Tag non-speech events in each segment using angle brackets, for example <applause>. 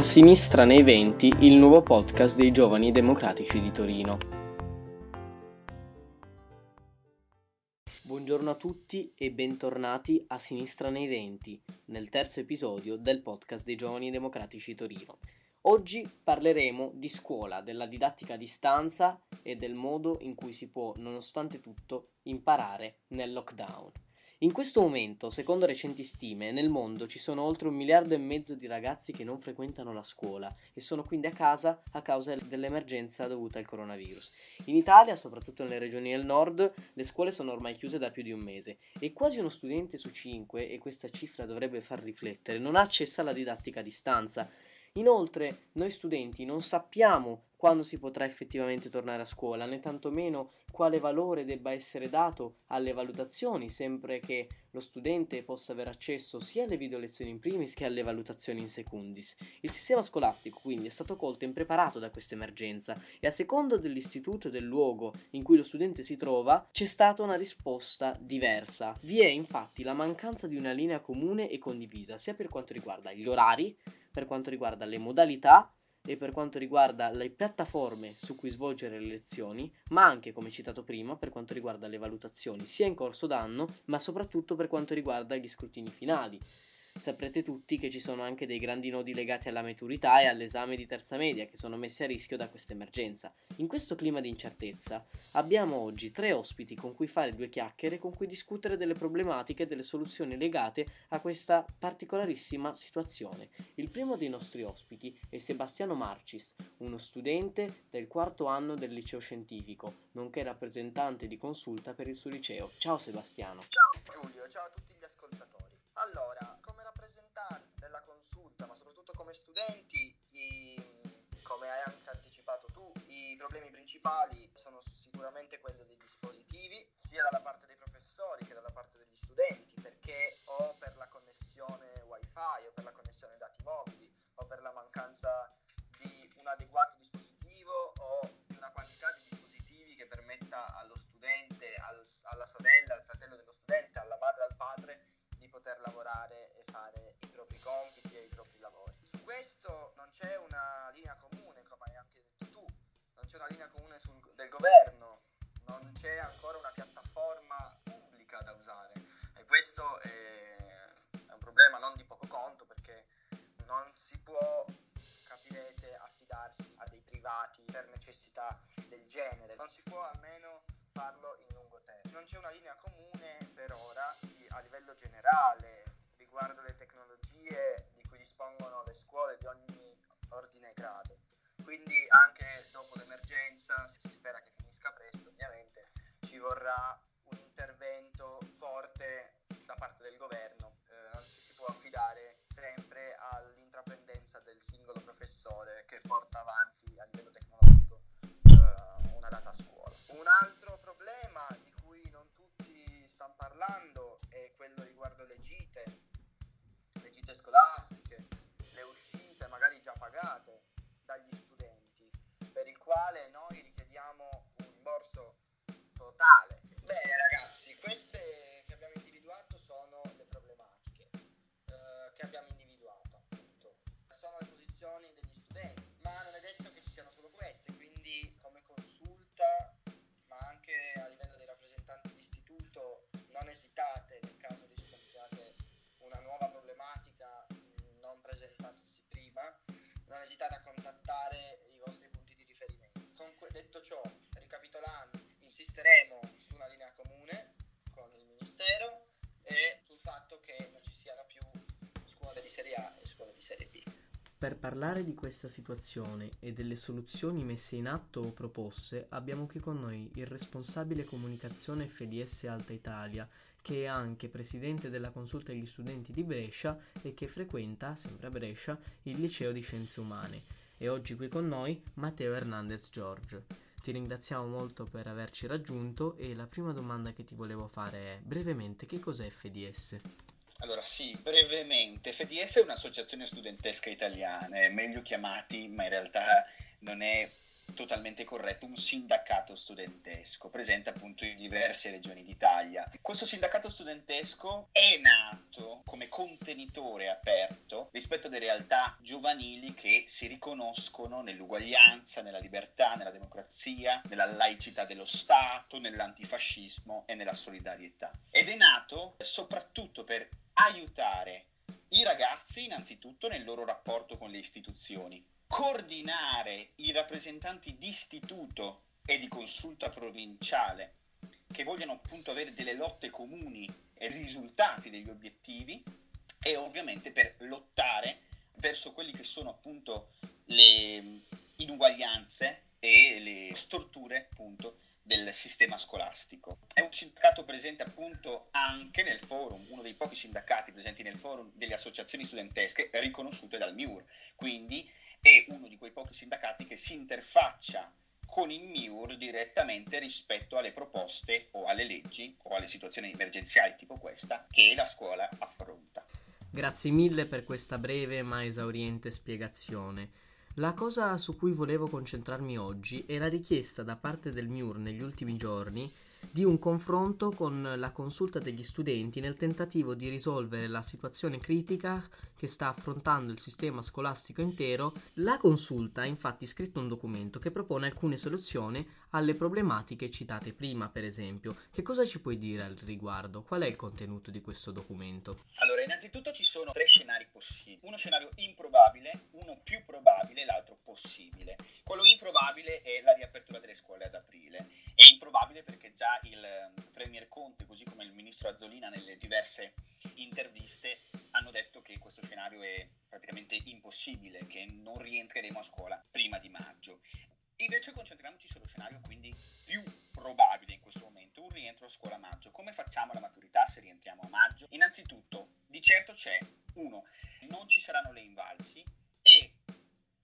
A sinistra nei venti, il nuovo podcast dei giovani democratici di Torino. Buongiorno a tutti e bentornati a Sinistra nei venti, nel terzo episodio del podcast dei giovani democratici Torino. Oggi parleremo di scuola, della didattica a distanza e del modo in cui si può, nonostante tutto, imparare nel lockdown. In questo momento, secondo recenti stime, nel mondo ci sono oltre un miliardo e mezzo di ragazzi che non frequentano la scuola e sono quindi a casa a causa dell'emergenza dovuta al coronavirus. In Italia, soprattutto nelle regioni del nord, le scuole sono ormai chiuse da più di un mese e quasi uno studente su cinque, e questa cifra dovrebbe far riflettere, non ha accesso alla didattica a distanza Inoltre, noi studenti non sappiamo quando si potrà effettivamente tornare a scuola, né tantomeno quale valore debba essere dato alle valutazioni, sempre che lo studente possa avere accesso sia alle video lezioni in primis che alle valutazioni in secundis. Il sistema scolastico quindi è stato colto impreparato da questa emergenza e a secondo dell'istituto e del luogo in cui lo studente si trova c'è stata una risposta diversa. Vi è infatti la mancanza di una linea comune e condivisa, sia per quanto riguarda gli orari, per quanto riguarda le modalità e per quanto riguarda le piattaforme su cui svolgere le lezioni, ma anche, come citato prima, per quanto riguarda le valutazioni sia in corso d'anno, ma soprattutto per quanto riguarda gli scrutini finali. Saprete tutti che ci sono anche dei grandi nodi legati alla maturità e all'esame di terza media che sono messi a rischio da questa emergenza. In questo clima di incertezza abbiamo oggi tre ospiti con cui fare due chiacchiere, con cui discutere delle problematiche e delle soluzioni legate a questa particolarissima situazione. Il primo dei nostri ospiti è Sebastiano Marcis, uno studente del quarto anno del liceo scientifico, nonché rappresentante di consulta per il suo liceo. Ciao Sebastiano. Ciao Giulio, ciao a tutti problemi principali sono sicuramente quelli dei dispositivi, del governo, non c'è ancora una piattaforma pubblica da usare e questo è, è un problema non di poco conto perché non si può, capirete, affidarsi a dei privati per necessità del genere, non si può almeno farlo in lungo termine. Non c'è una linea comune per ora a livello generale riguardo le tecnologie dispongono le scuole di ogni ordine e grado. Quindi anche dopo l'emergenza, si spera che finisca presto ovviamente, ci vorrà un intervento forte da parte del governo. Eh, non ci si può affidare sempre all'intraprendenza del singolo professore che porta avanti a livello tecnologico eh, una data scuola. Un altro problema di cui non tutti stanno parlando è quello riguardo le gite, le gite scolastiche non esitate a contattare i vostri punti di riferimento. Comunque, detto ciò, ricapitolando, insisteremo su una linea comune con il Ministero e sul fatto che non ci siano più scuole di serie A e scuole di serie B. Per parlare di questa situazione e delle soluzioni messe in atto o proposte, abbiamo qui con noi il responsabile comunicazione FDS Alta Italia, che è anche presidente della consulta degli studenti di Brescia e che frequenta, sempre a Brescia, il liceo di scienze umane. E oggi qui con noi Matteo Hernandez George. Ti ringraziamo molto per averci raggiunto e la prima domanda che ti volevo fare è brevemente che cos'è FDS? Allora sì, brevemente, FDS è un'associazione studentesca italiana, meglio chiamati, ma in realtà non è totalmente corretto, un sindacato studentesco, presente appunto in diverse regioni d'Italia. Questo sindacato studentesco è nato come contenitore aperto rispetto alle realtà giovanili che si riconoscono nell'uguaglianza, nella libertà, nella democrazia, nella laicità dello Stato, nell'antifascismo e nella solidarietà. Ed è nato soprattutto per aiutare i ragazzi innanzitutto nel loro rapporto con le istituzioni, coordinare i rappresentanti di istituto e di consulta provinciale che vogliono appunto avere delle lotte comuni e risultati degli obiettivi e ovviamente per lottare verso quelli che sono appunto le inuguaglianze e le storture appunto del sistema scolastico. È un sindacato presente appunto anche nel forum, uno dei pochi sindacati presenti nel forum delle associazioni studentesche riconosciute dal MIUR, quindi pochi sindacati che si interfaccia con il MIUR direttamente rispetto alle proposte o alle leggi o alle situazioni emergenziali tipo questa che la scuola affronta. Grazie mille per questa breve ma esauriente spiegazione. La cosa su cui volevo concentrarmi oggi è la richiesta da parte del MIUR negli ultimi giorni di un confronto con la consulta degli studenti nel tentativo di risolvere la situazione critica che sta affrontando il sistema scolastico intero. La consulta ha infatti scritto un documento che propone alcune soluzioni alle problematiche citate prima, per esempio. Che cosa ci puoi dire al riguardo? Qual è il contenuto di questo documento? Allora, innanzitutto ci sono tre scenari possibili. Uno scenario improbabile, uno più probabile l'altro possibile. Quello improbabile è la riapertura delle scuole ad aprile. È improbabile perché già il ehm, Premier Conte, così come il Ministro Azzolina nelle diverse interviste, hanno detto che questo scenario è praticamente impossibile, che non rientreremo a scuola prima di maggio. Invece concentriamoci sullo scenario quindi più probabile in questo momento, un rientro a scuola a maggio. Come facciamo la maturità se rientriamo a maggio? Innanzitutto, di certo c'è, uno, non ci saranno le invalsi e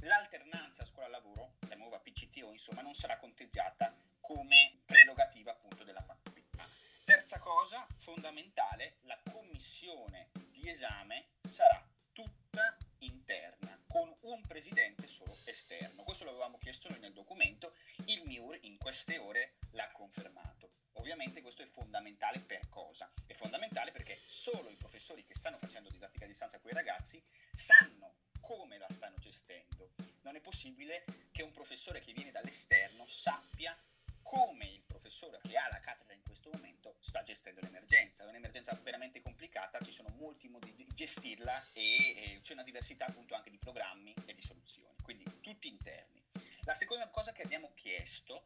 l'alternanza scuola-lavoro, la nuova PCTO, insomma, non sarà conteggiata come prerogativa appunto della facoltà. Terza cosa fondamentale, la commissione di esame sarà tutta interna, con un presidente solo esterno. Questo lo avevamo chiesto noi nel documento, il MIUR in queste ore l'ha confermato. Ovviamente questo è fondamentale per cosa? È fondamentale perché solo i professori che stanno facendo didattica a distanza con i ragazzi sanno come la stanno gestendo. Non è possibile che un professore che viene dall'esterno sappia sta gestendo l'emergenza. È un'emergenza veramente complicata, ci sono molti modi di gestirla e, e c'è una diversità appunto anche di programmi e di soluzioni, quindi tutti interni. La seconda cosa che abbiamo chiesto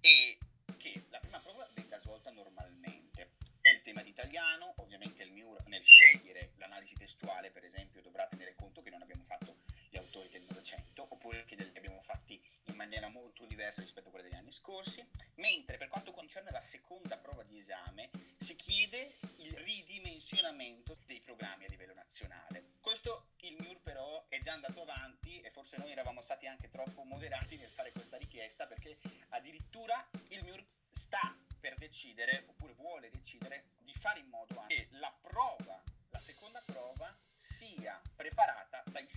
è che la prima prova venga svolta normalmente. È il tema di italiano, ovviamente il MIUR nel scegliere l'analisi testuale, per esempio, dovrà tenere conto che non abbiamo fatto gli autori del Novecento, oppure che abbiamo diversa rispetto a quella degli anni scorsi, mentre per quanto concerne la seconda prova di esame si chiede il ridimensionamento dei programmi a livello nazionale. Questo il MIUR però è già andato avanti e forse noi eravamo stati anche troppo moderati nel fare questa richiesta perché addirittura il MIUR sta per decidere oppure vuole decidere di fare in modo che la prova, la seconda prova, sia preparata dai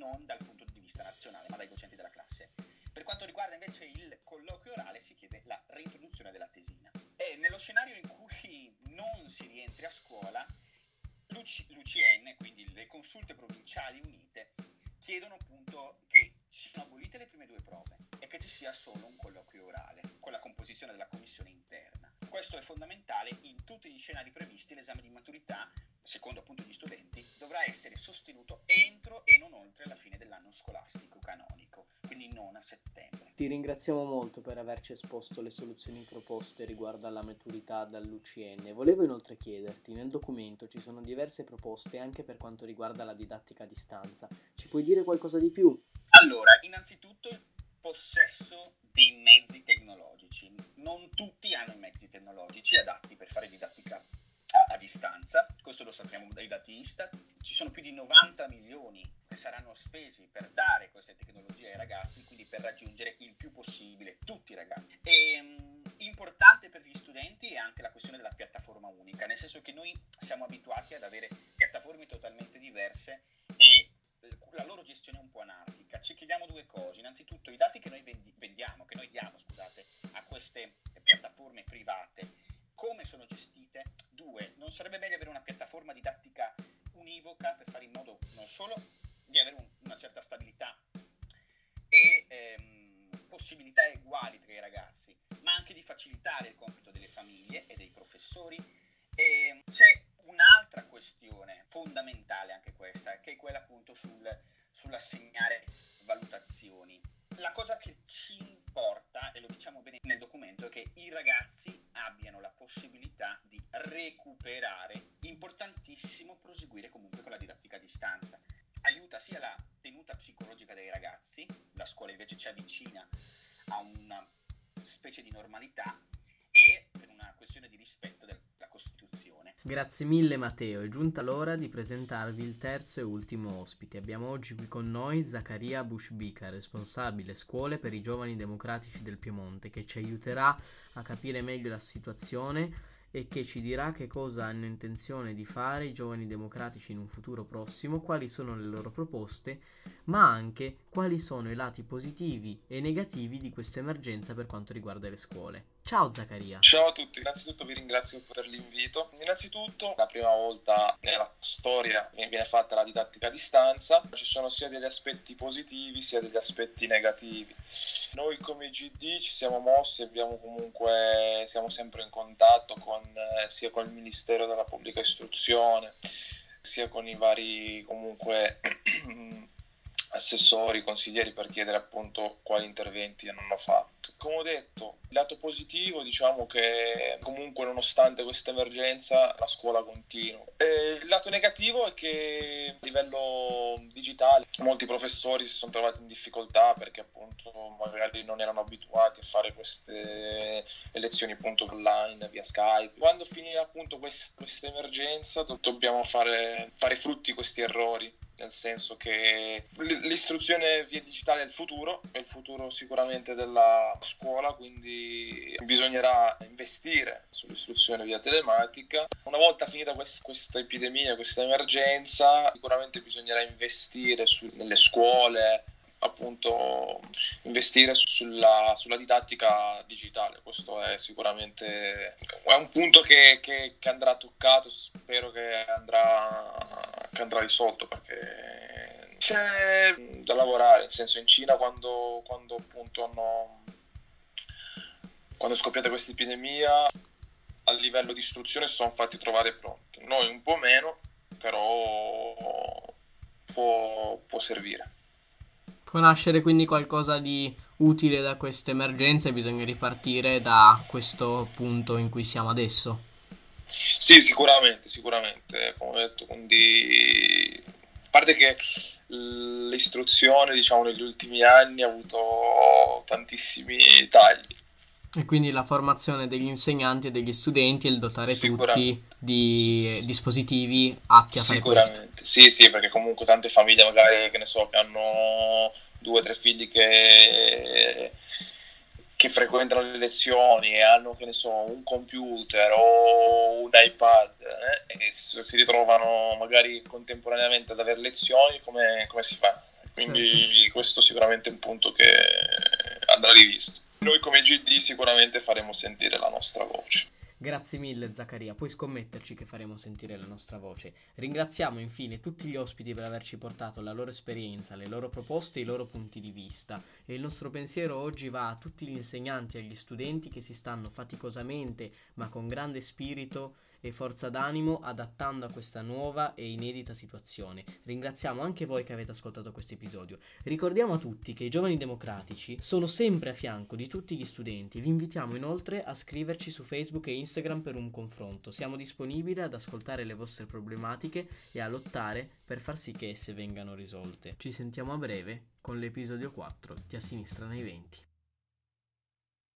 non dal punto di vista nazionale, ma dai docenti della classe. Per quanto riguarda invece il colloquio orale si chiede la reintroduzione della tesina. E nello scenario in cui non si rientri a scuola, l'UCN, quindi le consulte provinciali unite, chiedono appunto che siano abolite le prime due prove e che ci sia solo un colloquio orale con la composizione della commissione interna. Questo è fondamentale in tutti gli scenari previsti, l'esame di maturità, secondo appunto gli studenti, dovrà essere sostenuto entro e non oltre la fine dell'anno scolastico canonico, quindi non a settembre. Ti ringraziamo molto per averci esposto le soluzioni proposte riguardo alla maturità dall'UCN. Volevo inoltre chiederti, nel documento ci sono diverse proposte anche per quanto riguarda la didattica a distanza. Ci puoi dire qualcosa di più? Allora, innanzitutto il possesso dei mezzi tecnologici. Non tutti hanno i mezzi tecnologici adatti per fare didattica a, a, distanza, questo lo sappiamo dai dati Istat. Ci sono più di 90 milioni che saranno spesi per dare queste tecnologie ai ragazzi, quindi per raggiungere il più possibile tutti i ragazzi. E, um, importante per gli studenti è anche la questione della piattaforma unica, nel senso che noi siamo abituati ad avere piattaforme totalmente diverse e la loro gestione è un po' anarchica. Ci chiediamo due cose. Innanzitutto i dati non sarebbe meglio avere una piattaforma didattica univoca per fare in modo non solo di avere un, una certa stabilità e ehm, possibilità uguali tra i ragazzi, ma anche di facilitare il compito delle famiglie e dei professori. E c'è un'altra questione fondamentale anche questa, che è quella appunto sul, Grazie mille Matteo, è giunta l'ora di presentarvi il terzo e ultimo ospite. Abbiamo oggi qui con noi Zaccaria Bushbika, responsabile scuole per i giovani democratici del Piemonte, che ci aiuterà a capire meglio la situazione e che ci dirà che cosa hanno intenzione di fare i giovani democratici in un futuro prossimo, quali sono le loro proposte, ma anche quali sono i lati positivi e negativi di questa emergenza per quanto riguarda le scuole. Ciao Zaccaria. Ciao a tutti, innanzitutto vi ringrazio per l'invito. Innanzitutto, la prima volta nella storia viene fatta la didattica a distanza, ci sono sia degli aspetti positivi sia degli aspetti negativi. Noi come GD ci siamo mossi, abbiamo comunque, siamo sempre in contatto con, eh, sia con il Ministero della Pubblica Istruzione, sia con i vari comunque <clears throat> assessori, consiglieri per chiedere appunto quali interventi hanno fatto. Come ho detto, il lato positivo diciamo che comunque nonostante questa emergenza la scuola continua. E il lato negativo è che a livello digitale molti professori si sono trovati in difficoltà perché appunto magari non erano abituati a fare queste lezioni appunto online via Skype. Quando finirà appunto quest- questa emergenza do- dobbiamo fare, fare frutti questi errori nel senso che l'istruzione via digitale è il futuro, è il futuro sicuramente della scuola, quindi bisognerà investire sull'istruzione via telematica. Una volta finita quest- questa epidemia, questa emergenza, sicuramente bisognerà investire su- nelle scuole, appunto investire sulla, sulla, didattica digitale. Questo è sicuramente è un punto che, che, che andrà toccato, spero che andrà, che andrà risolto perché c'è da lavorare, nel senso in Cina quando, quando appunto hanno quando è scoppiata questa epidemia a livello di istruzione si sono fatti trovare pronti. Noi un po' meno, però può, può servire. Può nascere quindi qualcosa di utile da questa emergenza e bisogna ripartire da questo punto in cui siamo adesso. Sì, sicuramente, sicuramente, come ho detto, quindi a parte che l'istruzione, diciamo, negli ultimi anni ha avuto tantissimi tagli. E quindi la formazione degli insegnanti e degli studenti e il dotare tutti di dispositivi atti a fare. Sicuramente, sì, sì, perché comunque tante famiglie magari, che ne so, che hanno due o tre figli che, che frequentano le lezioni e hanno, che ne so, un computer o un iPad eh, e si ritrovano magari contemporaneamente ad avere lezioni, come, come si fa? Quindi certo. questo sicuramente è un punto che andrà rivisto. Noi come GD sicuramente faremo sentire la nostra voce. Grazie mille Zaccaria, puoi scommetterci che faremo sentire la nostra voce. Ringraziamo infine tutti gli ospiti per averci portato la loro esperienza, le loro proposte e i loro punti di vista. E il nostro pensiero oggi va a tutti gli insegnanti e agli studenti che si stanno faticosamente ma con grande spirito e forza d'animo adattando a questa nuova e inedita situazione. Ringraziamo anche voi che avete ascoltato questo episodio. Ricordiamo a tutti che i giovani democratici sono sempre a fianco di tutti gli studenti. Vi invitiamo inoltre a scriverci su Facebook e Instagram per un confronto. Siamo disponibili ad ascoltare le vostre problematiche e a lottare per far sì che esse vengano risolte. Ci sentiamo a breve con l'episodio 4 di A Sinistra nei Venti.